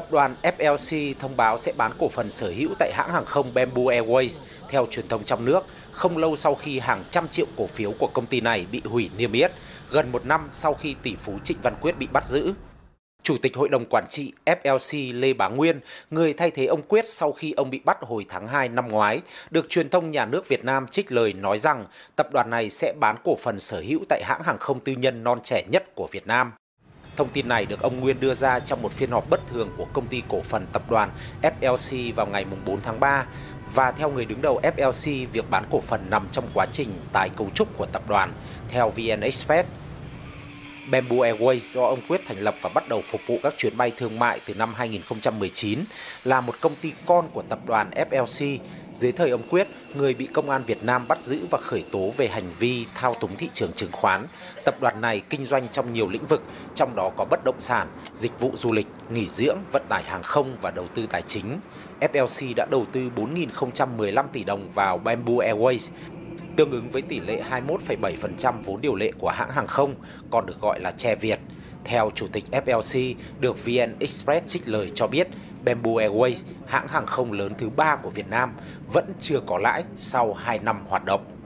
Tập đoàn FLC thông báo sẽ bán cổ phần sở hữu tại hãng hàng không Bamboo Airways theo truyền thông trong nước, không lâu sau khi hàng trăm triệu cổ phiếu của công ty này bị hủy niêm yết, gần một năm sau khi tỷ phú Trịnh Văn Quyết bị bắt giữ. Chủ tịch Hội đồng Quản trị FLC Lê Bá Nguyên, người thay thế ông Quyết sau khi ông bị bắt hồi tháng 2 năm ngoái, được truyền thông nhà nước Việt Nam trích lời nói rằng tập đoàn này sẽ bán cổ phần sở hữu tại hãng hàng không tư nhân non trẻ nhất của Việt Nam. Thông tin này được ông Nguyên đưa ra trong một phiên họp bất thường của công ty cổ phần tập đoàn FLC vào ngày 4 tháng 3 và theo người đứng đầu FLC, việc bán cổ phần nằm trong quá trình tái cấu trúc của tập đoàn. Theo VN Express, Bamboo Airways do ông Quyết thành lập và bắt đầu phục vụ các chuyến bay thương mại từ năm 2019 là một công ty con của tập đoàn FLC. Dưới thời ông Quyết, người bị công an Việt Nam bắt giữ và khởi tố về hành vi thao túng thị trường chứng khoán. Tập đoàn này kinh doanh trong nhiều lĩnh vực, trong đó có bất động sản, dịch vụ du lịch, nghỉ dưỡng, vận tải hàng không và đầu tư tài chính. FLC đã đầu tư 4.015 tỷ đồng vào Bamboo Airways, tương ứng với tỷ lệ 21,7% vốn điều lệ của hãng hàng không, còn được gọi là che Việt. Theo Chủ tịch FLC, được VN Express trích lời cho biết, Bamboo Airways, hãng hàng không lớn thứ ba của Việt Nam, vẫn chưa có lãi sau 2 năm hoạt động.